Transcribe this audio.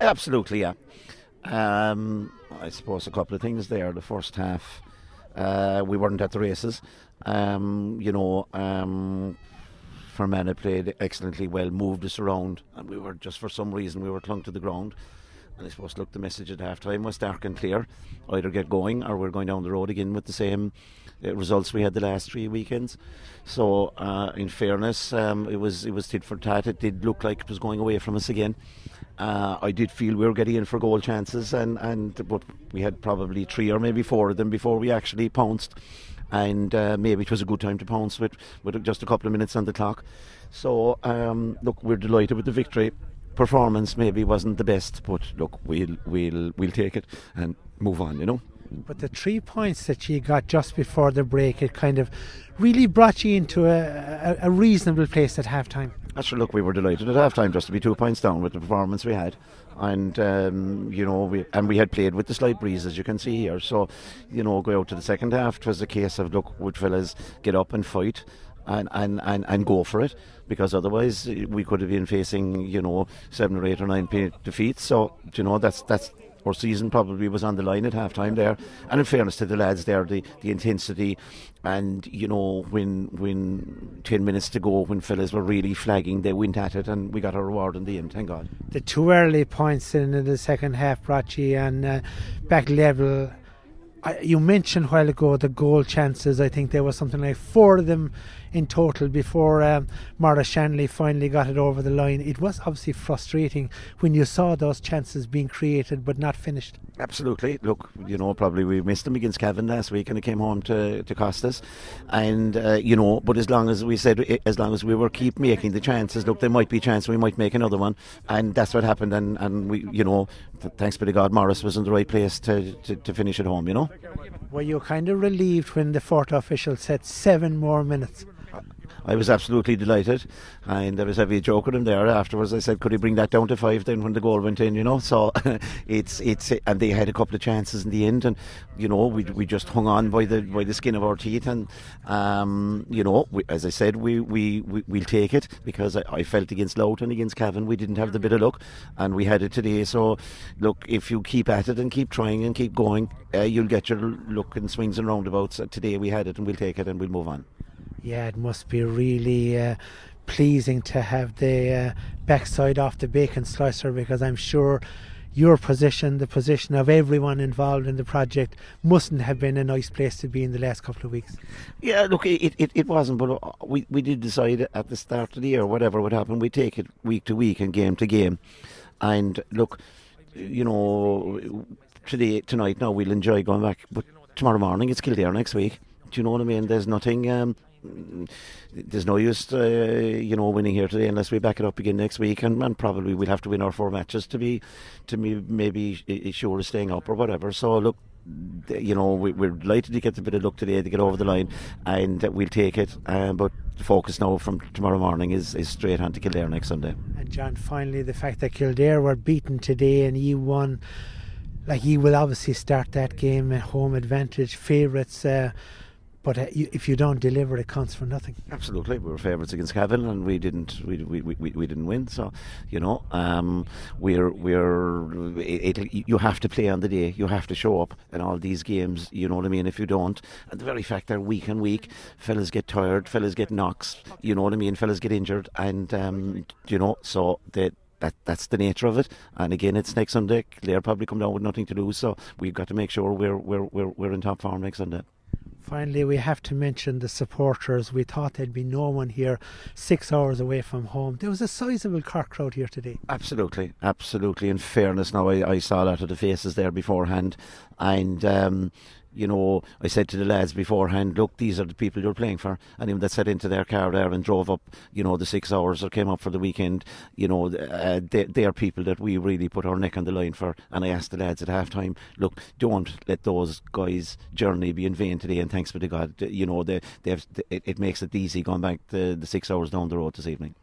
Absolutely, yeah. Um, I suppose a couple of things there. The first half, uh, we weren't at the races. Um, you know, um, played excellently well, moved us around, and we were just for some reason we were clung to the ground. And I suppose, look, the message at half time was dark and clear. Either get going or we're going down the road again with the same uh, results we had the last three weekends. So, uh, in fairness, um, it was it was tit for tat. It did look like it was going away from us again. Uh, I did feel we were getting in for goal chances, and, and but we had probably three or maybe four of them before we actually pounced. And uh, maybe it was a good time to pounce with, with just a couple of minutes on the clock. So, um, look, we're delighted with the victory performance maybe wasn't the best, but look, we'll we'll we'll take it and move on. You know. But the three points that you got just before the break, it kind of really brought you into a, a, a reasonable place at half That's look, we were delighted at half time just to be two points down with the performance we had. And, um, you know, we, and we had played with the slight breeze, as you can see here. So, you know, go out to the second half, it was a case of, look, would fellas get up and fight? and, and, and, and go for it because otherwise we could have been facing you know seven or eight or nine defeats. So you know that's that's our season probably was on the line at half time there. And in fairness to the lads there, the, the intensity and you know when when ten minutes to go when fellas were really flagging they went at it and we got a reward in the end thank god the two early points in the second half brought you and uh, back level you mentioned a while ago the goal chances. I think there was something like four of them in total before um, Maurice Shanley finally got it over the line. It was obviously frustrating when you saw those chances being created but not finished. Absolutely. Look, you know, probably we missed them against Cavan last week and it came home to, to cost us. And, uh, you know, but as long as we said, as long as we were keep making the chances, look, there might be a chance we might make another one. And that's what happened. And, and we, you know, thanks be to God, Maurice was in the right place to, to, to finish at home, you know. Were you kind of relieved when the fourth official said seven more minutes? I was absolutely delighted, and there was a wee joke with him there afterwards. I said, "Could he bring that down to five then when the goal went in?" You know, so it's it's and they had a couple of chances in the end, and you know we we just hung on by the by the skin of our teeth, and um, you know, we, as I said, we we, we will take it because I, I felt against Louth, against Cavan we didn't have the bit of luck, and we had it today. So look, if you keep at it and keep trying and keep going, uh, you'll get your luck and swings and roundabouts. Today we had it, and we'll take it and we'll move on. Yeah, it must be really uh, pleasing to have the uh, backside off the bacon slicer because I'm sure your position, the position of everyone involved in the project, mustn't have been a nice place to be in the last couple of weeks. Yeah, look, it, it, it wasn't, but uh, we, we did decide at the start of the year, whatever would happen, we take it week to week and game to game. And look, you know, today, tonight, now we'll enjoy going back, but tomorrow morning it's Kildare next week. Do you know what I mean? There's nothing. Um, there's no use, uh, you know, winning here today unless we back it up again next week, and, and probably we'll have to win our four matches to be, to be maybe sure of staying up or whatever. So look, you know, we, are delighted to get a bit of luck today to get over the line, and we'll take it. Um, but the focus now from tomorrow morning is, is straight on to Kildare next Sunday. And John, finally, the fact that Kildare were beaten today and you won, like you will obviously start that game at home advantage, favourites. Uh, but uh, you, if you don't deliver, it counts for nothing. Absolutely, we were favourites against Cavan, and we didn't. We, we, we, we didn't win. So, you know, um, we're we're. It, it, you have to play on the day. You have to show up in all these games. You know what I mean? If you don't, and the very fact they're week and week, fellas get tired, fellas get knocks. You know what I mean? Fellas get injured, and um, you know, so that that that's the nature of it. And again, it's next Sunday. They'll probably come down with nothing to lose, so we've got to make sure we're we're we're, we're in top form next Sunday. Finally, we have to mention the supporters. We thought there'd be no one here six hours away from home. There was a sizable Cork crowd here today. Absolutely, absolutely. In fairness, now I, I saw a lot of the faces there beforehand, and um, you know, I said to the lads beforehand, look, these are the people you're playing for. Even that sat into their car there and drove up, you know, the six hours or came up for the weekend, you know, uh, they, they, are people that we really put our neck on the line for. And I asked the lads at half time, look, don't let those guys' journey be in vain today. And thanks be to God, you know, they, they have, it, it makes it easy going back the, the six hours down the road this evening.